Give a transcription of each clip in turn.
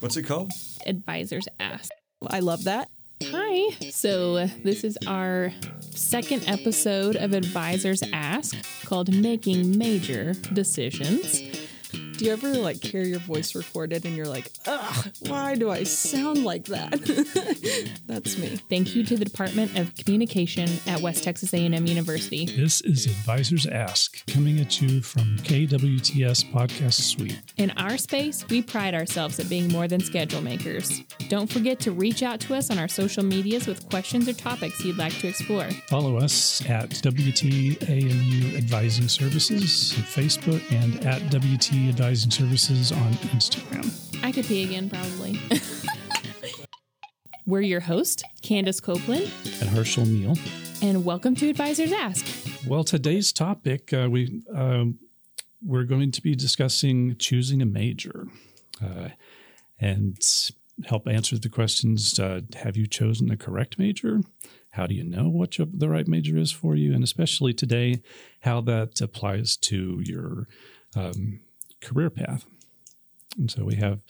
What's it called? Advisors Ask. I love that. Hi. So, this is our second episode of Advisors Ask called Making Major Decisions. Do you ever like hear your voice recorded and you're like, ugh, why do I sound like that? That's me. Thank you to the Department of Communication at West Texas A&M University. This is Advisors Ask, coming at you from KWTS Podcast Suite. In our space, we pride ourselves at being more than schedule makers. Don't forget to reach out to us on our social medias with questions or topics you'd like to explore. Follow us at WTAMU Advising Services on Facebook and at WT Advising Services on Instagram. I could pee again, probably. We're your host, Candace Copeland, And Herschel Neal. and welcome to Advisors Ask. Well, today's topic uh, we um, we're going to be discussing choosing a major, uh, and help answer the questions: uh, Have you chosen the correct major? How do you know what your, the right major is for you? And especially today, how that applies to your um, career path. And so we have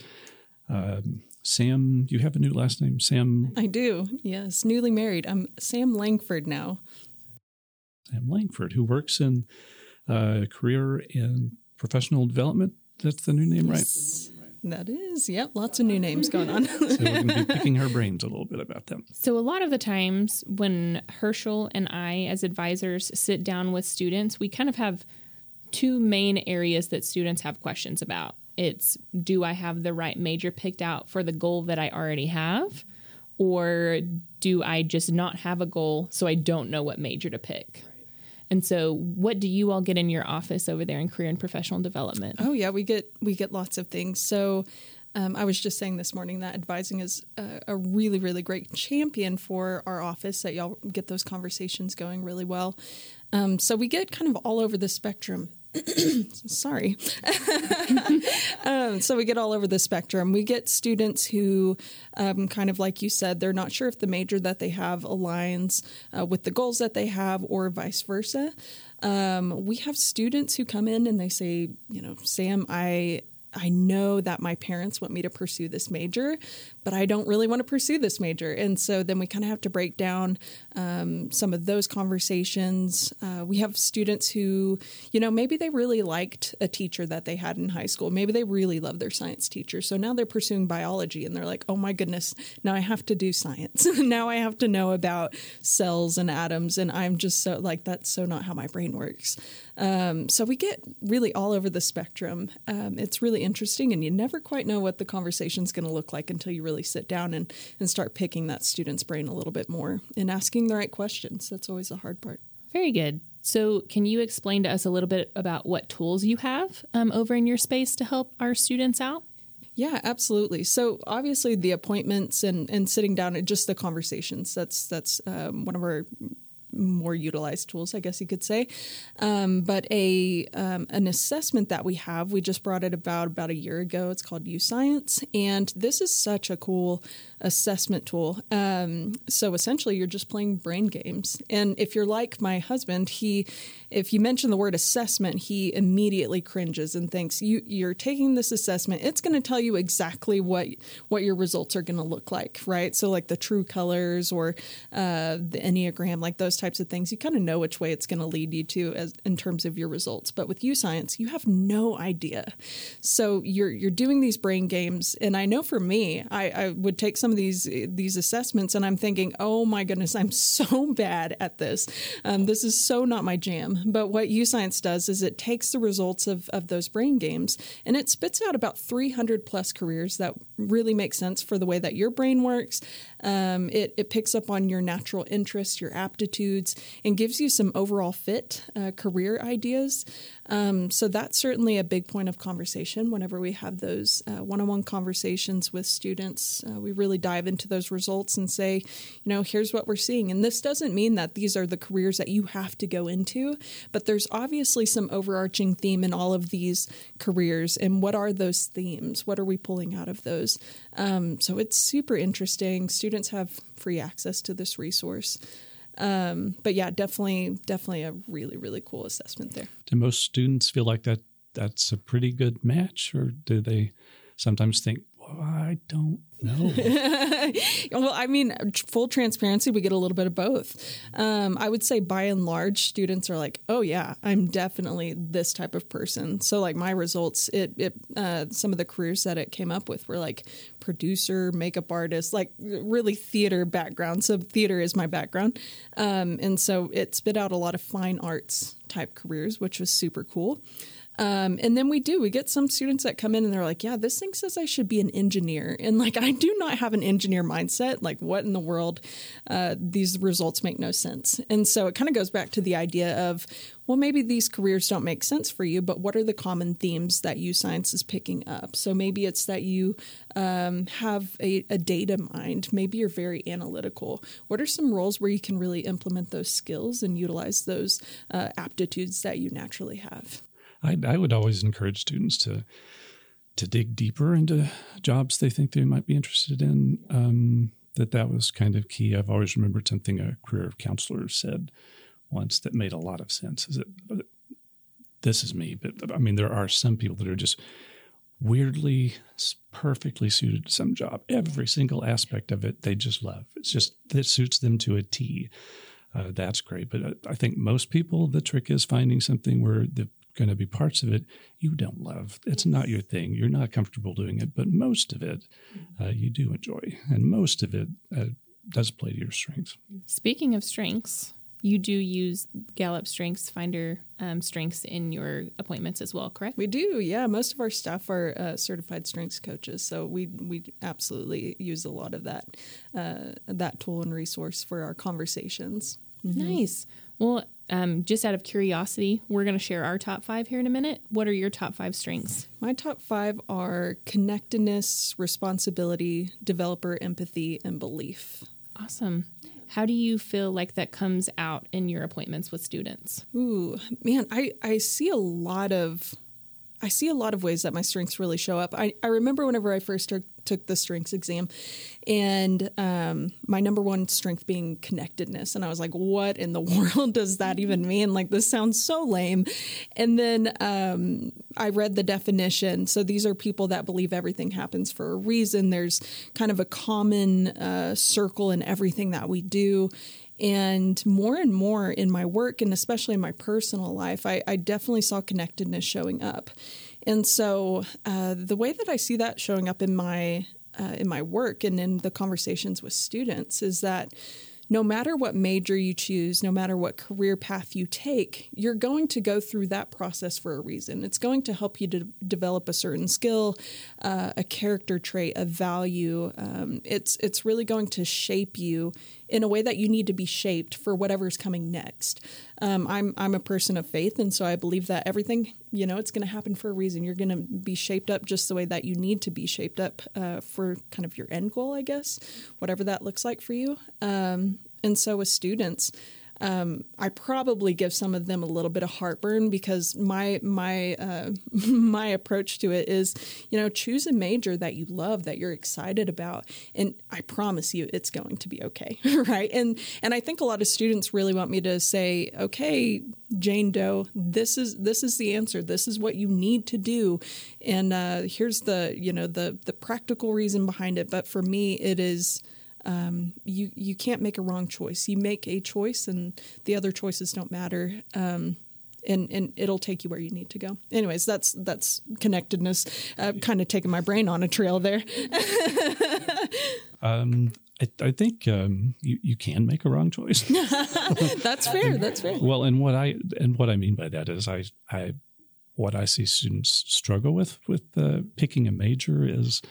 um, Sam. You have a new last name, Sam. I do. Yes. Newly married. I'm Sam Langford now. Sam Langford, who works in uh, career and professional development. That's the new name, right? That is. Yep. Lots of new names going on. So we're going to be picking her brains a little bit about them. So, a lot of the times when Herschel and I, as advisors, sit down with students, we kind of have two main areas that students have questions about. It's do I have the right major picked out for the goal that I already have? Or do I just not have a goal so I don't know what major to pick? And so, what do you all get in your office over there in career and professional development? Oh yeah, we get we get lots of things. So um, I was just saying this morning that advising is a, a really really great champion for our office. That y'all get those conversations going really well. Um, so we get kind of all over the spectrum. Sorry. um, so we get all over the spectrum. We get students who, um, kind of like you said, they're not sure if the major that they have aligns uh, with the goals that they have, or vice versa. Um, we have students who come in and they say, you know, Sam, I I know that my parents want me to pursue this major, but I don't really want to pursue this major. And so then we kind of have to break down um, some of those conversations. Uh, we have students who, you know, maybe they really liked a teacher that they had in high school. Maybe they really love their science teacher. So now they're pursuing biology and they're like, oh my goodness, now I have to do science. now I have to know about cells and atoms. And I'm just so like, that's so not how my brain works. Um, so we get really all over the spectrum. Um, it's really interesting, and you never quite know what the conversation's going to look like until you really sit down and, and start picking that student's brain a little bit more and asking the right questions. That's always the hard part. Very good. So, can you explain to us a little bit about what tools you have um, over in your space to help our students out? Yeah, absolutely. So obviously the appointments and, and sitting down and just the conversations. That's that's um, one of our more utilized tools, I guess you could say. Um, but a um, an assessment that we have, we just brought it about about a year ago. It's called YouScience, and this is such a cool assessment tool. Um, so essentially, you're just playing brain games. And if you're like my husband, he, if you mention the word assessment, he immediately cringes and thinks you you're taking this assessment. It's going to tell you exactly what what your results are going to look like, right? So like the true colors or uh, the enneagram, like those types of things, you kind of know which way it's going to lead you to as in terms of your results. But with YouScience, you have no idea. So you're you're doing these brain games, and I know for me, I, I would take some of these these assessments, and I'm thinking, oh my goodness, I'm so bad at this. Um, this is so not my jam. But what YouScience does is it takes the results of of those brain games and it spits out about 300 plus careers that really make sense for the way that your brain works. Um, it, it picks up on your natural interests, your aptitudes, and gives you some overall fit uh, career ideas. Um, so that's certainly a big point of conversation whenever we have those one on one conversations with students. Uh, we really dive into those results and say, you know, here's what we're seeing. And this doesn't mean that these are the careers that you have to go into, but there's obviously some overarching theme in all of these careers. And what are those themes? What are we pulling out of those? Um, so it's super interesting. Students have free access to this resource. Um, but yeah, definitely, definitely a really, really cool assessment there. Do most students feel like that that's a pretty good match, or do they sometimes think, well, I don't know. well, I mean, full transparency, we get a little bit of both. Um, I would say by and large, students are like, "Oh yeah, I'm definitely this type of person." So, like my results, it it uh, some of the careers that it came up with were like producer, makeup artist, like really theater background. So theater is my background, um, and so it spit out a lot of fine arts type careers, which was super cool. Um, and then we do, we get some students that come in and they're like, yeah, this thing says I should be an engineer. And like, I do not have an engineer mindset. Like, what in the world? Uh, these results make no sense. And so it kind of goes back to the idea of, well, maybe these careers don't make sense for you, but what are the common themes that YouScience is picking up? So maybe it's that you um, have a, a, data mind. Maybe you're very analytical. What are some roles where you can really implement those skills and utilize those uh, aptitudes that you naturally have? I, I would always encourage students to to dig deeper into jobs they think they might be interested in. Um, that that was kind of key. I've always remembered something a career counselor said once that made a lot of sense. Is that this is me, but I mean there are some people that are just weirdly perfectly suited to some job. Every single aspect of it they just love. It's just that suits them to a T. Uh, that's great. But uh, I think most people, the trick is finding something where the going to be parts of it you don't love. It's not your thing. You're not comfortable doing it, but most of it uh, you do enjoy, and most of it uh, does play to your strengths. Speaking of strengths, you do use Gallup Strengths Finder um, strengths in your appointments as well, correct? We do, yeah. Most of our staff are uh, certified strengths coaches, so we we absolutely use a lot of that uh, that tool and resource for our conversations. Mm-hmm. Nice. Well, um, just out of curiosity, we're going to share our top five here in a minute. What are your top five strengths? My top five are connectedness, responsibility, developer empathy, and belief. Awesome. How do you feel like that comes out in your appointments with students? Ooh, man, I, I see a lot of I see a lot of ways that my strengths really show up. I, I remember whenever I first took, took the strengths exam and um, my number one strength being connectedness. And I was like, what in the world does that even mean? Like, this sounds so lame. And then um, I read the definition. So these are people that believe everything happens for a reason. There's kind of a common uh, circle in everything that we do. And more and more in my work, and especially in my personal life, I, I definitely saw connectedness showing up. And so uh, the way that I see that showing up in my uh, in my work and in the conversations with students is that no matter what major you choose, no matter what career path you take, you're going to go through that process for a reason. It's going to help you to develop a certain skill, uh, a character trait, a value. Um, it's it's really going to shape you in a way that you need to be shaped for whatever's coming next. Um, I'm I'm a person of faith, and so I believe that everything you know it's going to happen for a reason. You're going to be shaped up just the way that you need to be shaped up uh, for kind of your end goal, I guess, whatever that looks like for you. Um, and so with students, um, I probably give some of them a little bit of heartburn because my my uh, my approach to it is, you know, choose a major that you love, that you're excited about, and I promise you, it's going to be okay, right? And and I think a lot of students really want me to say, okay, Jane Doe, this is this is the answer. This is what you need to do, and uh, here's the you know the the practical reason behind it. But for me, it is um, you you can't make a wrong choice. You make a choice, and the other choices don't matter. Um, and, and it'll take you where you need to go. Anyways, that's that's connectedness. Uh, kind of taking my brain on a trail there. um, I, I, think um, you you can make a wrong choice. that's fair. That's fair. Well, and what I and what I mean by that is I I what I see students struggle with with uh, picking a major is,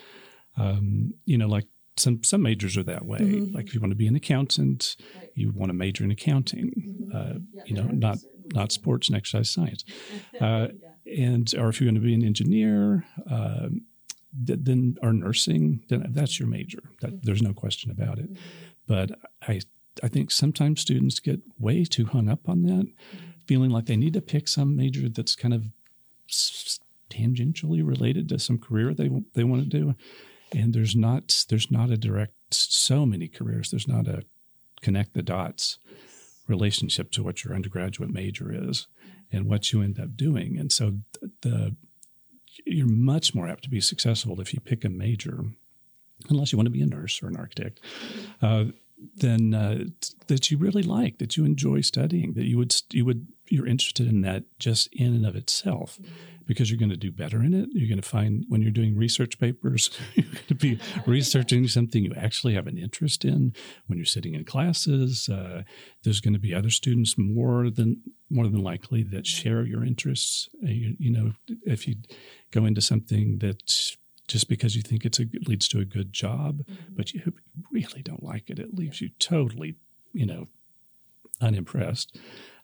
um, you know, like some some majors are that way. Mm-hmm. Like if you want to be an accountant, right. you want to major in accounting. Mm-hmm. Uh, yeah, you know, not not sports and exercise science. Uh, yeah. And or if you're going to be an engineer, uh, then or nursing, then that's your major. That, mm-hmm. There's no question about it. Mm-hmm. But I I think sometimes students get way too hung up on that, mm-hmm. feeling like they need to pick some major that's kind of tangentially related to some career they they want to do and there's not there's not a direct so many careers there's not a connect the dots relationship to what your undergraduate major is and what you end up doing and so the you're much more apt to be successful if you pick a major, unless you want to be a nurse or an architect. Uh, then uh, that you really like, that you enjoy studying, that you would you would you're interested in that just in and of itself because you're going to do better in it. You're going to find when you're doing research papers, you're going to be researching something you actually have an interest in. When you're sitting in classes, uh, there's going to be other students more than more than likely that share your interests. Uh, you, you, know, if you go into something that just because you think it's a leads to a good job, mm-hmm. but you really don't like it, it leaves you totally, you know, unimpressed.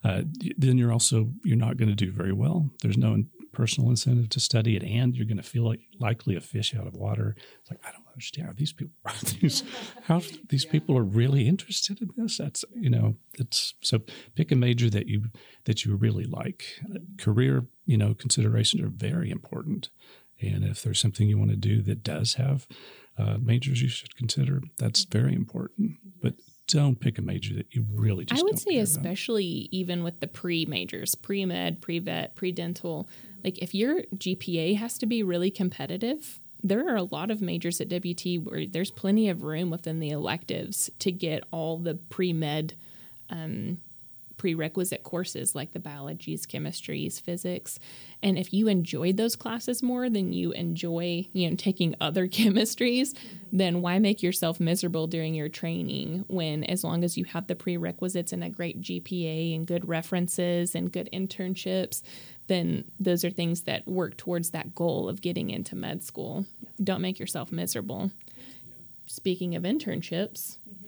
Uh, then you're also you're not going to do very well. There's no personal incentive to study it, and you're going to feel like likely a fish out of water. It's like I don't understand how these people are these how these people are really interested in this. That's you know it's so pick a major that you that you really like. Career you know considerations are very important, and if there's something you want to do that does have uh, majors you should consider, that's very important. But don't pick a major that you really just. I would say, especially about. even with the pre majors, pre med, pre vet, pre dental. Like if your GPA has to be really competitive, there are a lot of majors at WT where there's plenty of room within the electives to get all the pre med um, prerequisite courses like the biologies, chemistries, physics. And if you enjoyed those classes more than you enjoy, you know, taking other chemistries, mm-hmm. then why make yourself miserable during your training when as long as you have the prerequisites and a great GPA and good references and good internships, then those are things that work towards that goal of getting into med school. Don't make yourself miserable. Speaking of internships, mm-hmm.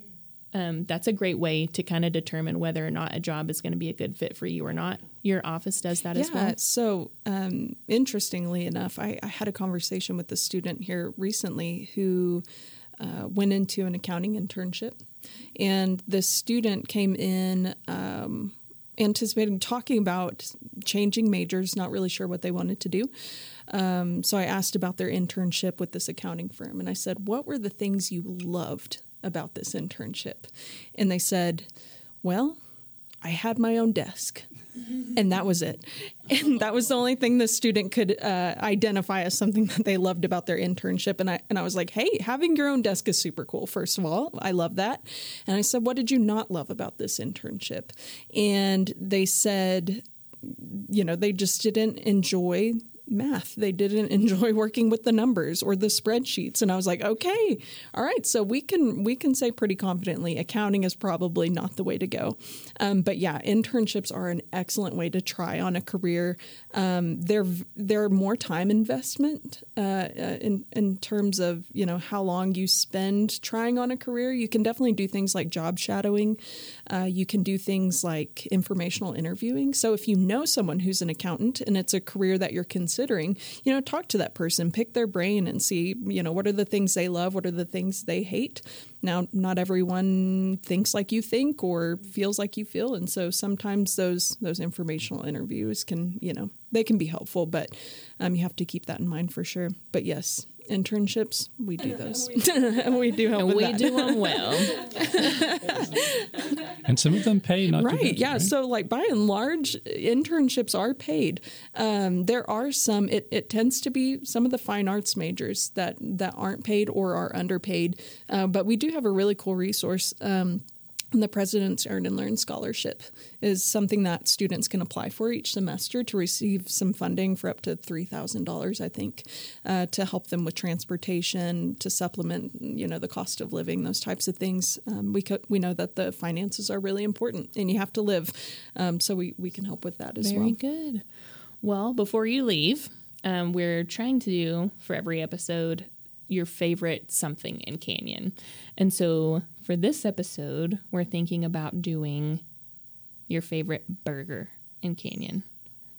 Um, that's a great way to kind of determine whether or not a job is going to be a good fit for you or not. Your office does that yeah, as well. So, um, interestingly enough, I, I, had a conversation with a student here recently who uh, went into an accounting internship, and the student came in. Um, anticipating talking about changing majors, not really sure what they wanted to do. Um, so I asked about their internship with this accounting firm, and I said, "What were the things you loved about this internship. And they said, Well, I had my own desk. And that was it. And that was the only thing the student could uh, identify as something that they loved about their internship. And I, and I was like, hey, having your own desk is super cool, first of all. I love that. And I said, what did you not love about this internship? And they said, you know, they just didn't enjoy math. They didn't enjoy working with the numbers or the spreadsheets. And I was like, okay, all right. So we can we can say pretty confidently accounting is probably not the way to go. Um, but yeah, internships are an excellent way to try on a career. Um, they're they're more time investment uh, uh, in in terms of you know how long you spend trying on a career. You can definitely do things like job shadowing. Uh, you can do things like informational interviewing. So if you know someone who's an accountant and it's a career that you're considering, you know, talk to that person, pick their brain, and see you know what are the things they love, what are the things they hate now, not everyone thinks like you think or feels like you feel, and so sometimes those those informational interviews can, you know, they can be helpful, but um, you have to keep that in mind for sure. But yes, internships, we do those. we do help and we that. do them well. and some of them pay not right. yeah. Right? So like by and large, internships are paid. Um, there are some. It, it tends to be some of the fine arts majors that that aren't paid or are underpaid. Uh, but we do have a really cool resource. Um, the President's Earn and Learn Scholarship is something that students can apply for each semester to receive some funding for up to $3,000, I think, uh, to help them with transportation, to supplement, you know, the cost of living, those types of things. Um, we, co- we know that the finances are really important and you have to live. Um, so we, we can help with that as Very well. Very good. Well, before you leave, um, we're trying to do for every episode your favorite something in Canyon. And so for this episode, we're thinking about doing your favorite burger in Canyon.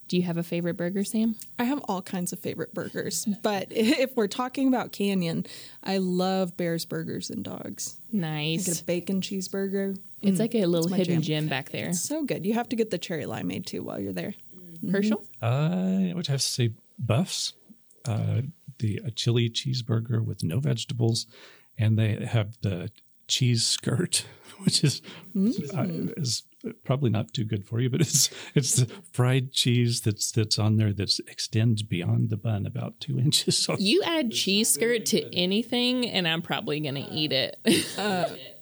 Do you have a favorite burger, Sam? I have all kinds of favorite burgers, but if we're talking about Canyon, I love Bears Burgers and Dogs. Nice. get a bacon cheeseburger. It's mm, like a little hidden gem back there. It's so good. You have to get the cherry limeade too while you're there. Mm-hmm. Herschel? I would have to say Buffs. Uh, the a chili cheeseburger with no vegetables, and they have the cheese skirt, which is mm. uh, is probably not too good for you, but it's it's the fried cheese that's that's on there that extends beyond the bun about two inches. So You add cheese skirt to anything, and I'm probably going to eat it.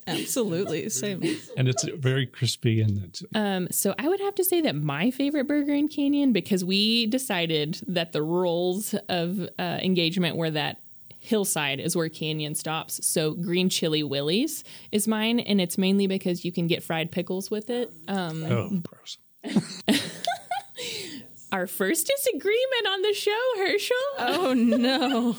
Absolutely. Same. and it's very crispy and it's Um, so I would have to say that my favorite burger in Canyon, because we decided that the rules of uh, engagement were that hillside is where Canyon stops. So Green Chile Willy's is mine, and it's mainly because you can get fried pickles with it. Um, oh gross. our first disagreement on the show, Herschel. Oh no.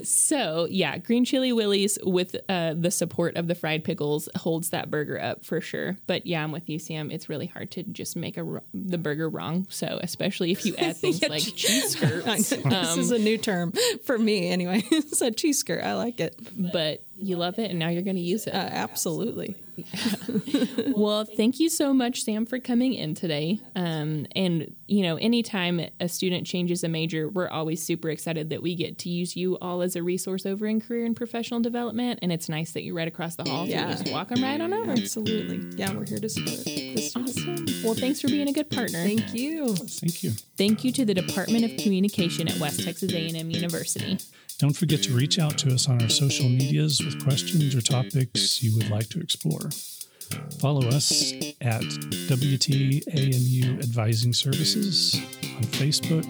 So yeah, Green Chile Willy's with uh, the support of the fried pickles holds that burger up for sure. But yeah, I'm with you, Sam. It's really hard to just make a r- the burger wrong. So especially if you add things like cheese skirts. this is a new term for me anyway. it's a cheese skirt. I like it. but you love it and now you're going to use it. Uh, absolutely. well, thank you so much, Sam, for coming in today. Um, and, you know, anytime a student changes a major, we're always super excited that we get to use you all as a resource over in career and professional development. And it's nice that you're right across the hall. Yeah. So just walk them right on over. Absolutely. Yeah, we're here to support the students. Awesome. Well, thanks for being a good partner. Thank you. Thank you. Thank you to the Department of Communication at West Texas A&M University. Don't forget to reach out to us on our social medias with questions or topics you would like to explore. Follow us at WTAMU Advising Services on Facebook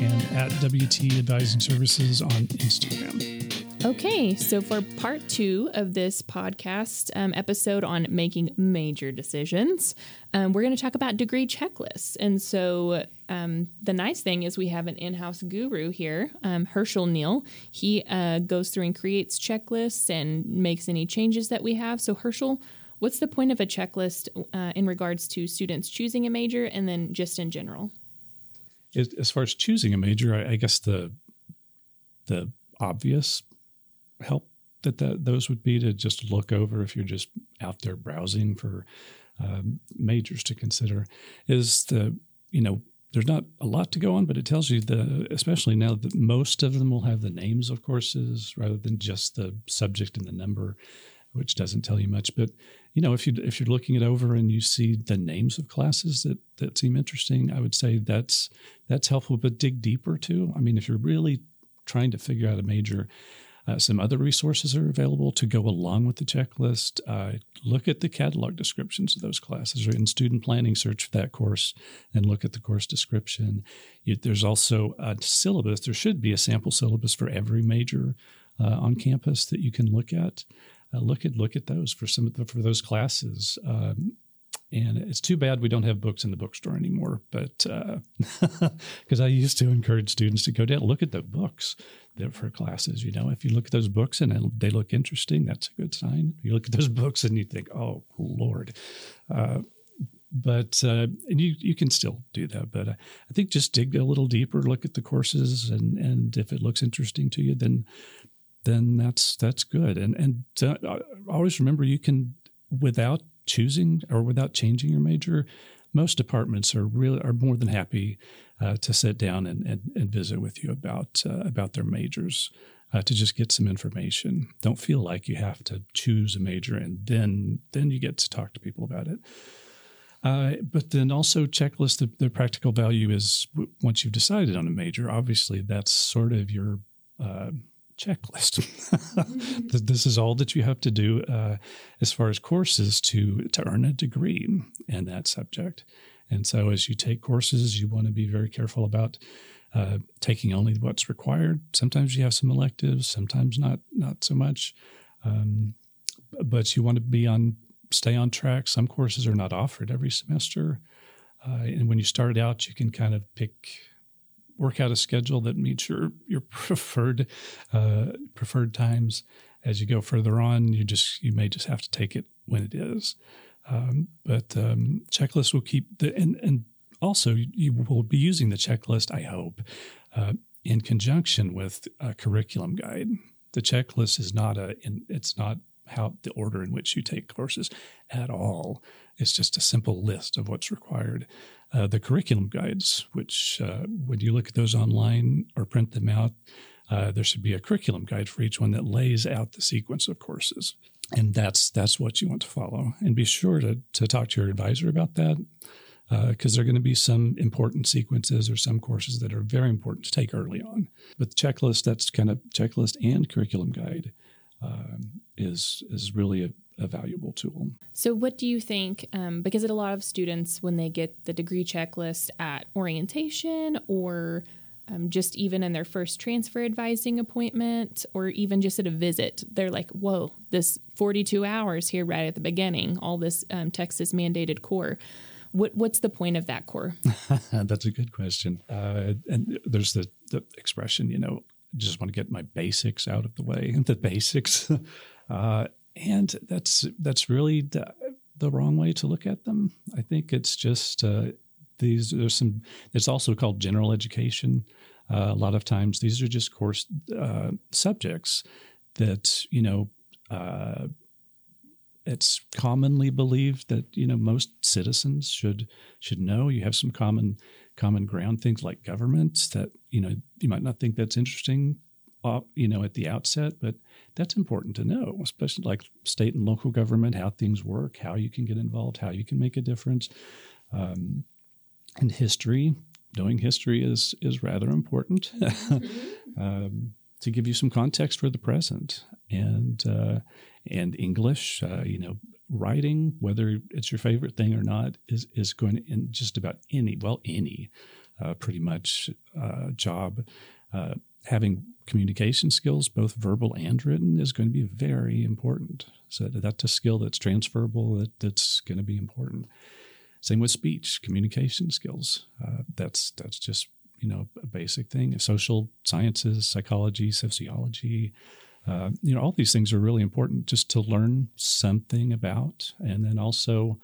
and at WT Advising Services on Instagram. Okay, so for part two of this podcast um, episode on making major decisions, um, we're going to talk about degree checklists. And so um, the nice thing is we have an in house guru here, um, Herschel Neal. He uh, goes through and creates checklists and makes any changes that we have. So, Herschel, what's the point of a checklist uh, in regards to students choosing a major and then just in general? As far as choosing a major, I, I guess the the obvious help that the, those would be to just look over if you're just out there browsing for um, majors to consider is the you know there's not a lot to go on but it tells you the especially now that most of them will have the names of courses rather than just the subject and the number which doesn't tell you much but you know if you if you're looking it over and you see the names of classes that that seem interesting i would say that's that's helpful but dig deeper too i mean if you're really trying to figure out a major uh, some other resources are available to go along with the checklist. Uh, look at the catalog descriptions of those classes, or in student planning, search for that course and look at the course description. You, there's also a syllabus. There should be a sample syllabus for every major uh, on campus that you can look at. Uh, look at look at those for some of the, for those classes. Um, and it's too bad we don't have books in the bookstore anymore. But because I used to encourage students to go down, look at the books that for classes. You know, if you look at those books and they look interesting, that's a good sign. You look at those books and you think, "Oh Lord," uh, but uh, and you you can still do that. But I think just dig a little deeper, look at the courses, and and if it looks interesting to you, then then that's that's good. And and uh, always remember, you can without choosing or without changing your major, most departments are really are more than happy uh, to sit down and, and, and, visit with you about uh, about their majors uh, to just get some information. Don't feel like you have to choose a major and then then you get to talk to people about it. Uh, but then also checklist the, the practical value is once you've decided on a major. Obviously, that's sort of your uh, checklist. this is all that you have to do uh, as far as courses to to earn a degree in that subject. And so, as you take courses, you want to be very careful about uh, taking only what's required. Sometimes you have some electives, sometimes not not so much. Um, but you want to be on stay on track. Some courses are not offered every semester, uh, and when you start out, you can kind of pick work out a schedule that meets your your preferred uh, preferred times. As you go further on, you just you may just have to take it when it is. Um, but um, checklist will keep the and and also you will be using the checklist. I hope uh, in conjunction with a curriculum guide. The checklist is not a it's not how the order in which you take courses at all. It's just a simple list of what's required. Uh, the curriculum guides, which uh, when you look at those online or print them out, uh, there should be a curriculum guide for each one that lays out the sequence of courses. And that's that's what you want to follow. And be sure to, to talk to your advisor about that because uh, there are going to be some important sequences or some courses that are very important to take early on. But the checklist, that's kind of checklist and curriculum guide, um, is is really a, a, valuable tool. So, what do you think? Um, because a lot of students, when they get the degree checklist at orientation or um, just even in their first transfer advising appointment or even just at a visit, they're like, whoa, this 42 hours here right at the beginning, all this um, Texas mandated core. What, what's the point of that core? That's a good question. Uh, and there's the, the expression, you know, just want to get my basics out of the way. The basics, uh, and that's that's really the, the, wrong way to look at them. I think it's just uh, these. There's some. It's also called general education. Uh, a lot of times, these are just course uh, subjects that you know uh, it's commonly believed that you know most citizens should should know. You have some common common ground things like government that you know you might not think that's interesting, uh, you know, at the outset, but that's important to know, especially like state and local government, how things work, how you can get involved, how you can make a difference, um, and history. Knowing history is is rather important. Mm-hmm. um, to give you some context for the present and uh, and English. Uh, you know, writing, whether it's your favorite thing or not, is is going to, in just about any well any uh, pretty much uh, job. Having communication skills, both verbal and written, is going to be very important. So that's a skill that's transferable. That that's going to be important. Same with speech, communication skills. Uh, that's that's just you know a basic thing. Social sciences, psychology, sociology, uh, you know, all these things are really important just to learn something about, and then also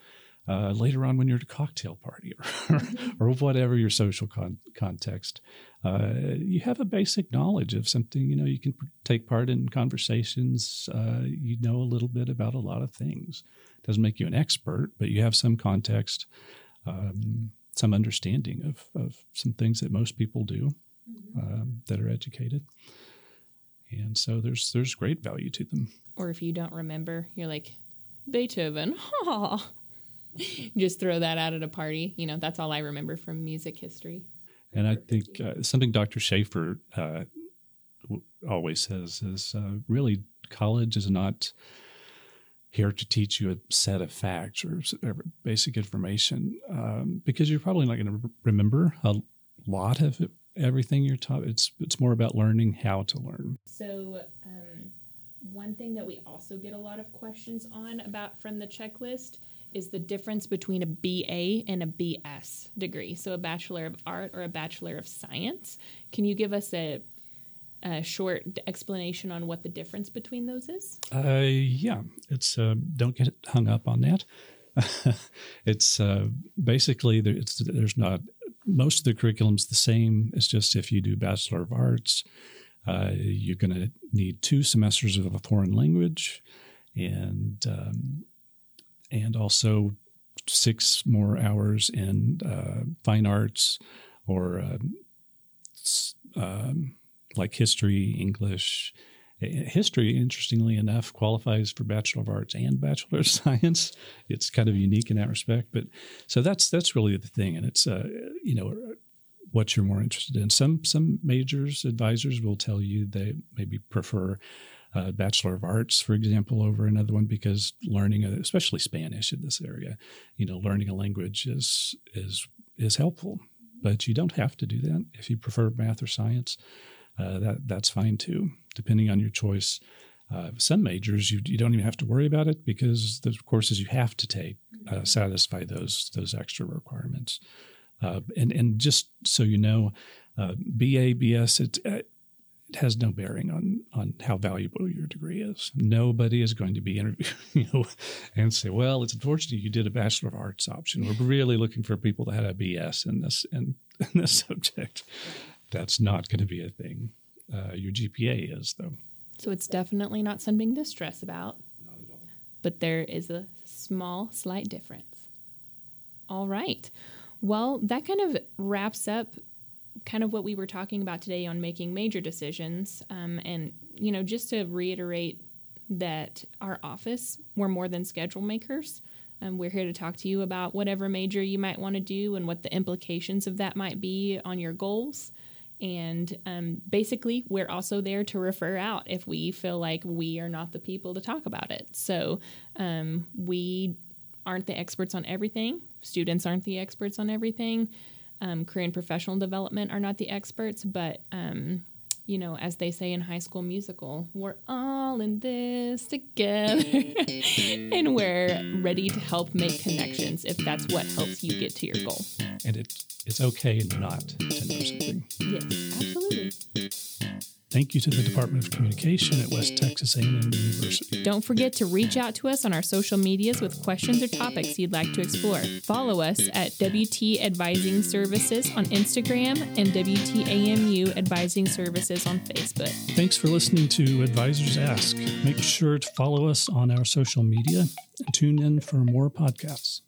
uh, later on when you're at a cocktail party or, or whatever your social con- context, uh, you have a basic knowledge of something. You know, you can take part in conversations. Uh, you know a little bit about a lot of things. Doesn't make you an expert, but you have some context, um, some understanding of, of some things that most people do mm-hmm. um, that are educated and so there's there's great value to them. Or if you don't remember, you're like Beethoven, just throw that out at a party. You know, that's all I remember from music history. And I think uh, something Dr. Schaefer uh, always says is uh, really college is not here to teach you a set of facts or, basic information um, because you're probably not going to remember a lot of it everything you're taught. It's it's more about learning how to learn. So, um, one thing that we also get a lot of questions on about from the checklist is the difference between a BA and a BS degree. So, a Bachelor of Art or a Bachelor of Science. Can you give us a, a short explanation on what the difference between those is? Uh, yeah, it's uh, don't get hung up on that. it's uh, basically there, it's, there's not most of the curriculum's the same. It's just if you do Bachelor of Arts, uh, you're going to need two semesters of a foreign language, and um, and also six more hours in uh, fine arts or um, um, like history, English, History, interestingly enough, qualifies for Bachelor of Arts and Bachelor of Science. It's kind of unique in that respect, but so that's that's really the thing, and it's uh, you know what you're more interested in. Some some majors advisors will tell you they maybe prefer uh, Bachelor of Arts, for example, over another one because learning, especially Spanish in this area, you know, learning a language is is is helpful. But you don't have to do that if you prefer math or science. Uh, that that's fine too depending on your choice. Uh, some majors you, you don't even have to worry about it because the courses you have to take uh, satisfy those those extra requirements. Uh, and and just so you know, uh, BA BS it, uh, it has no bearing on on how valuable your degree is. Nobody is going to be interviewing you know, and say, well, it's unfortunate you did a Bachelor of Arts option. We're really looking for people that had a BS in this in, in this subject. That's not going to be a thing uh, your GPA is, though. So it's definitely not something to stress about. Not at all. But there is a small, slight difference. All right. Well, that kind of wraps up kind of what we were talking about today on making major decisions. Um, and, you know, just to reiterate that our office, we're more than schedule makers. Um, we're here to talk to you about whatever major you might want to do and what the implications of that might be on your goals. And um, basically, we're also there to refer out if we feel like we are not the people to talk about it. So um, we aren't the experts on everything. Students aren't the experts on everything. Um, career and professional development are not the experts, but um, you know, as they say in High School Musical, we're all in this together, and we're ready to help make connections if that's what helps you get to your goal. And it, it's okay not to know something. Yes, absolutely. Thank you to the Department of Communication at West Texas A&M University. Don't forget to reach out to us on our social medias with questions or topics you'd like to explore. Follow us at WT Advising Services on Instagram and WTAMU Advising Services on Facebook. Thanks for listening to Advisors Ask. Make sure to follow us on our social media and tune in for more podcasts.